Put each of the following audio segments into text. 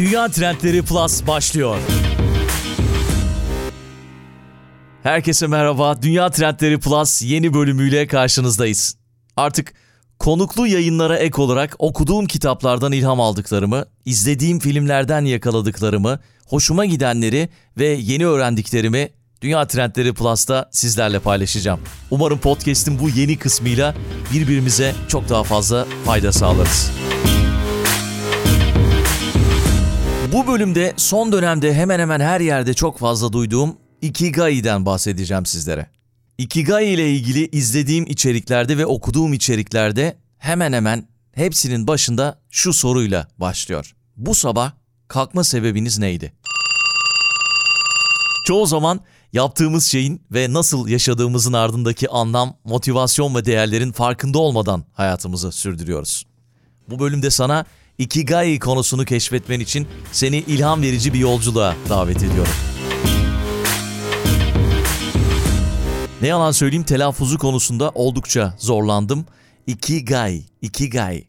Dünya Trendleri Plus başlıyor. Herkese merhaba. Dünya Trendleri Plus yeni bölümüyle karşınızdayız. Artık konuklu yayınlara ek olarak okuduğum kitaplardan ilham aldıklarımı, izlediğim filmlerden yakaladıklarımı, hoşuma gidenleri ve yeni öğrendiklerimi Dünya Trendleri Plus'ta sizlerle paylaşacağım. Umarım podcast'in bu yeni kısmıyla birbirimize çok daha fazla fayda sağlarız. Bu bölümde son dönemde hemen hemen her yerde çok fazla duyduğum Ikigai'den bahsedeceğim sizlere. Ikigai ile ilgili izlediğim içeriklerde ve okuduğum içeriklerde hemen hemen hepsinin başında şu soruyla başlıyor. Bu sabah kalkma sebebiniz neydi? Çoğu zaman yaptığımız şeyin ve nasıl yaşadığımızın ardındaki anlam, motivasyon ve değerlerin farkında olmadan hayatımızı sürdürüyoruz. Bu bölümde sana Ikigai konusunu keşfetmen için seni ilham verici bir yolculuğa davet ediyorum. Ne yalan söyleyeyim telaffuzu konusunda oldukça zorlandım. Ikigai, Ikigai.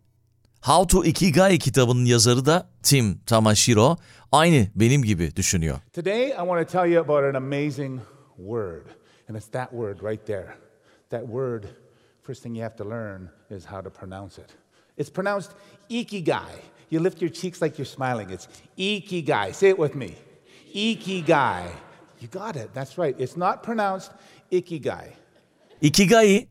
How to Ikigai kitabının yazarı da Tim Tamashiro. Aynı benim gibi düşünüyor. Today, I want to tell you about an amazing word, and it's that word right there. That word, first thing you have to learn is how to pronounce it. It's pronounced ikigai. You lift your cheeks like you're smiling. It's ikigai. Say it with me. Ikigai. You got it. That's right. It's not pronounced ikigai. Ikigai,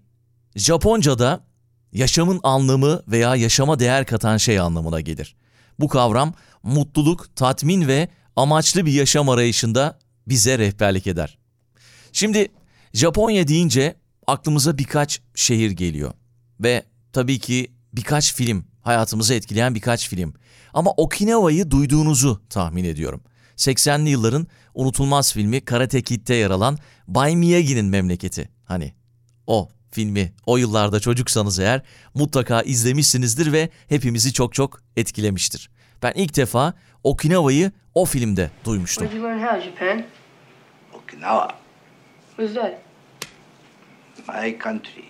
Japonca'da yaşamın anlamı veya yaşama değer katan şey anlamına gelir. Bu kavram mutluluk, tatmin ve amaçlı bir yaşam arayışında bize rehberlik eder. Şimdi Japonya deyince aklımıza birkaç şehir geliyor ve tabii ki birkaç film, hayatımızı etkileyen birkaç film. Ama Okinawa'yı duyduğunuzu tahmin ediyorum. 80'li yılların unutulmaz filmi Karate Kid'de yer alan Bay Miyagi'nin memleketi. Hani o filmi o yıllarda çocuksanız eğer mutlaka izlemişsinizdir ve hepimizi çok çok etkilemiştir. Ben ilk defa Okinawa'yı o filmde duymuştum. Where'd you learn how, Japan? Okinawa, What's that? my country.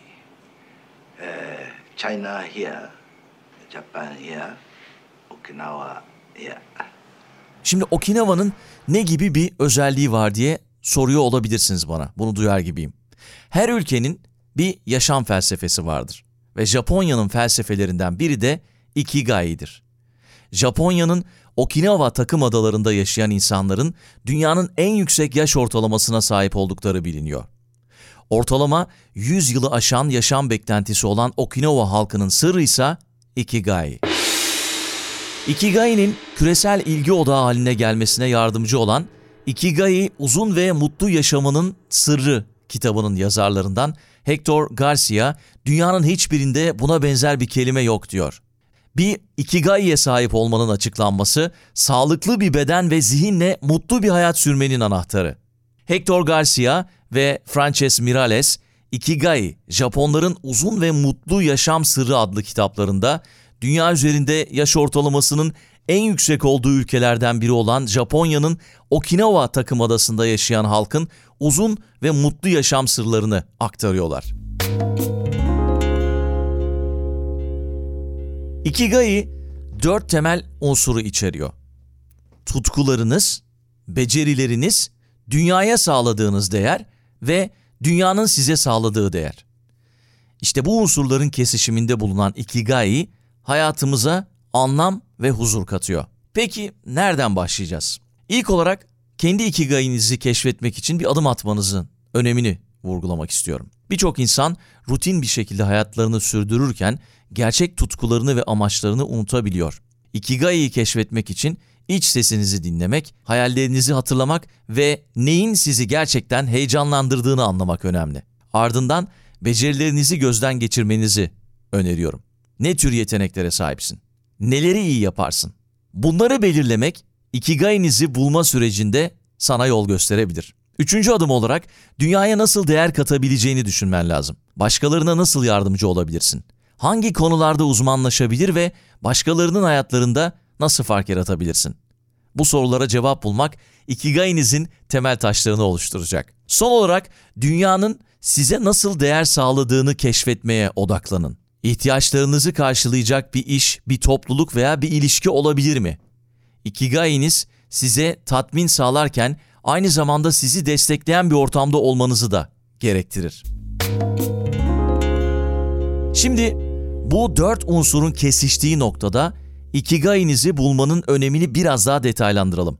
Uh, China here, Japan here, Okinawa here. Şimdi Okinawa'nın ne gibi bir özelliği var diye soruyor olabilirsiniz bana. Bunu duyar gibiyim. Her ülkenin bir yaşam felsefesi vardır. Ve Japonya'nın felsefelerinden biri de Ikigai'dir. Japonya'nın Okinawa takım adalarında yaşayan insanların dünyanın en yüksek yaş ortalamasına sahip oldukları biliniyor. Ortalama 100 yılı aşan yaşam beklentisi olan Okinawa halkının sırrı ise Ikigai. Ikigai'nin küresel ilgi odağı haline gelmesine yardımcı olan Ikigai Uzun ve Mutlu Yaşamının Sırrı kitabının yazarlarından Hector Garcia, dünyanın hiçbirinde buna benzer bir kelime yok diyor. Bir Ikigai'ye sahip olmanın açıklanması, sağlıklı bir beden ve zihinle mutlu bir hayat sürmenin anahtarı. Hector Garcia ve Frances Miralles, Ikigai, Japonların Uzun ve Mutlu Yaşam Sırrı adlı kitaplarında dünya üzerinde yaş ortalamasının en yüksek olduğu ülkelerden biri olan Japonya'nın Okinawa takım adasında yaşayan halkın uzun ve mutlu yaşam sırlarını aktarıyorlar. Ikigai dört temel unsuru içeriyor. Tutkularınız, becerileriniz, dünyaya sağladığınız değer ve dünyanın size sağladığı değer. İşte bu unsurların kesişiminde bulunan Ikigai hayatımıza anlam ve huzur katıyor. Peki nereden başlayacağız? İlk olarak kendi Ikigai'nizi keşfetmek için bir adım atmanızın önemini vurgulamak istiyorum. Birçok insan rutin bir şekilde hayatlarını sürdürürken gerçek tutkularını ve amaçlarını unutabiliyor. Ikigai'yi keşfetmek için iç sesinizi dinlemek, hayallerinizi hatırlamak ve neyin sizi gerçekten heyecanlandırdığını anlamak önemli. Ardından becerilerinizi gözden geçirmenizi öneriyorum. Ne tür yeteneklere sahipsin? Neleri iyi yaparsın? Bunları belirlemek Ikigai'nizi bulma sürecinde sana yol gösterebilir. Üçüncü adım olarak dünyaya nasıl değer katabileceğini düşünmen lazım. Başkalarına nasıl yardımcı olabilirsin? Hangi konularda uzmanlaşabilir ve başkalarının hayatlarında nasıl fark yaratabilirsin? Bu sorulara cevap bulmak Ikigai'nizin temel taşlarını oluşturacak. Son olarak dünyanın size nasıl değer sağladığını keşfetmeye odaklanın. İhtiyaçlarınızı karşılayacak bir iş, bir topluluk veya bir ilişki olabilir mi? Ikigai'niz size tatmin sağlarken aynı zamanda sizi destekleyen bir ortamda olmanızı da gerektirir. Şimdi bu dört unsurun kesiştiği noktada Ikigai'nizi bulmanın önemini biraz daha detaylandıralım.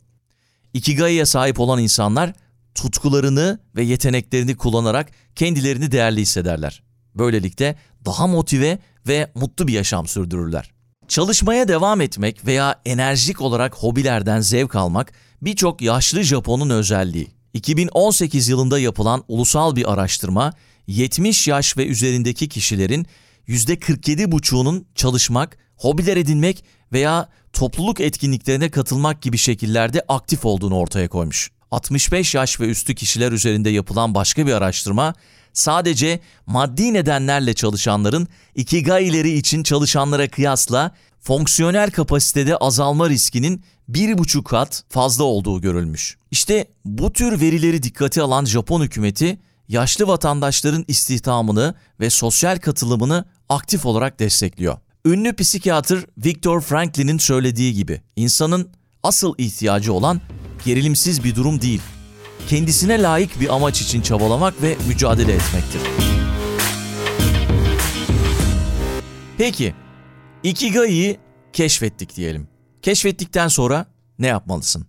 Ikigai'ye sahip olan insanlar tutkularını ve yeteneklerini kullanarak kendilerini değerli hissederler. Böylelikle daha motive ve mutlu bir yaşam sürdürürler. Çalışmaya devam etmek veya enerjik olarak hobilerden zevk almak birçok yaşlı Japon'un özelliği. 2018 yılında yapılan ulusal bir araştırma 70 yaş ve üzerindeki kişilerin %47,5'unun çalışmak, hobiler edinmek veya topluluk etkinliklerine katılmak gibi şekillerde aktif olduğunu ortaya koymuş. 65 yaş ve üstü kişiler üzerinde yapılan başka bir araştırma sadece maddi nedenlerle çalışanların ikigaileri için çalışanlara kıyasla fonksiyonel kapasitede azalma riskinin bir buçuk kat fazla olduğu görülmüş. İşte bu tür verileri dikkate alan Japon hükümeti yaşlı vatandaşların istihdamını ve sosyal katılımını aktif olarak destekliyor. Ünlü psikiyatr Viktor Franklin'in söylediği gibi insanın asıl ihtiyacı olan gerilimsiz bir durum değil, kendisine layık bir amaç için çabalamak ve mücadele etmektir. Peki, Ikigai'yi keşfettik diyelim. Keşfettikten sonra ne yapmalısın?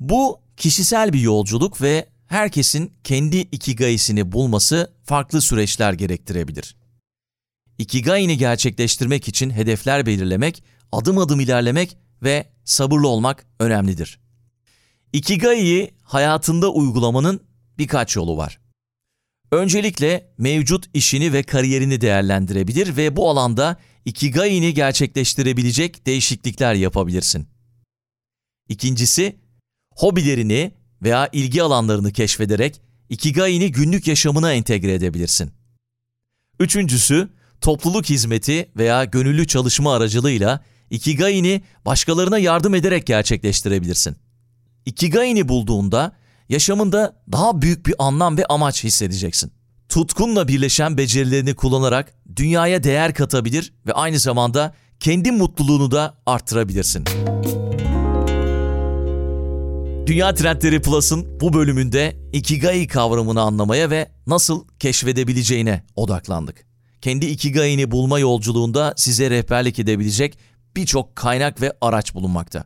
Bu kişisel bir yolculuk ve herkesin kendi Ikigai'sini bulması farklı süreçler gerektirebilir. Ikigai'ni gerçekleştirmek için hedefler belirlemek, adım adım ilerlemek ve sabırlı olmak önemlidir. Ikigai'yi hayatında uygulamanın birkaç yolu var. Öncelikle mevcut işini ve kariyerini değerlendirebilir ve bu alanda Ikigai'ni gerçekleştirebilecek değişiklikler yapabilirsin. İkincisi, hobilerini veya ilgi alanlarını keşfederek Ikigai'ni günlük yaşamına entegre edebilirsin. Üçüncüsü, topluluk hizmeti veya gönüllü çalışma aracılığıyla Ikigai'ni başkalarına yardım ederek gerçekleştirebilirsin. Ikigai'ni bulduğunda yaşamında daha büyük bir anlam ve amaç hissedeceksin. Tutkunla birleşen becerilerini kullanarak dünyaya değer katabilir ve aynı zamanda kendi mutluluğunu da arttırabilirsin. Dünya Trendleri Plus'ın bu bölümünde Ikigai kavramını anlamaya ve nasıl keşfedebileceğine odaklandık. Kendi Ikigai'ni bulma yolculuğunda size rehberlik edebilecek birçok kaynak ve araç bulunmakta.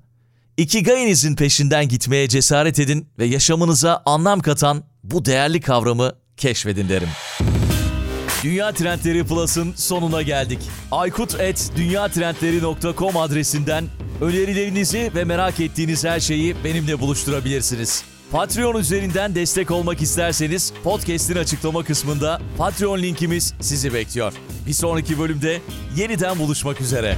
Ikigai'nizin peşinden gitmeye cesaret edin ve yaşamınıza anlam katan bu değerli kavramı keşfedin derim. Dünya Trendleri Plus'ın sonuna geldik. aykut.dünyatrendleri.com adresinden önerilerinizi ve merak ettiğiniz her şeyi benimle buluşturabilirsiniz. Patreon üzerinden destek olmak isterseniz podcast'in açıklama kısmında Patreon linkimiz sizi bekliyor. Bir sonraki bölümde yeniden buluşmak üzere.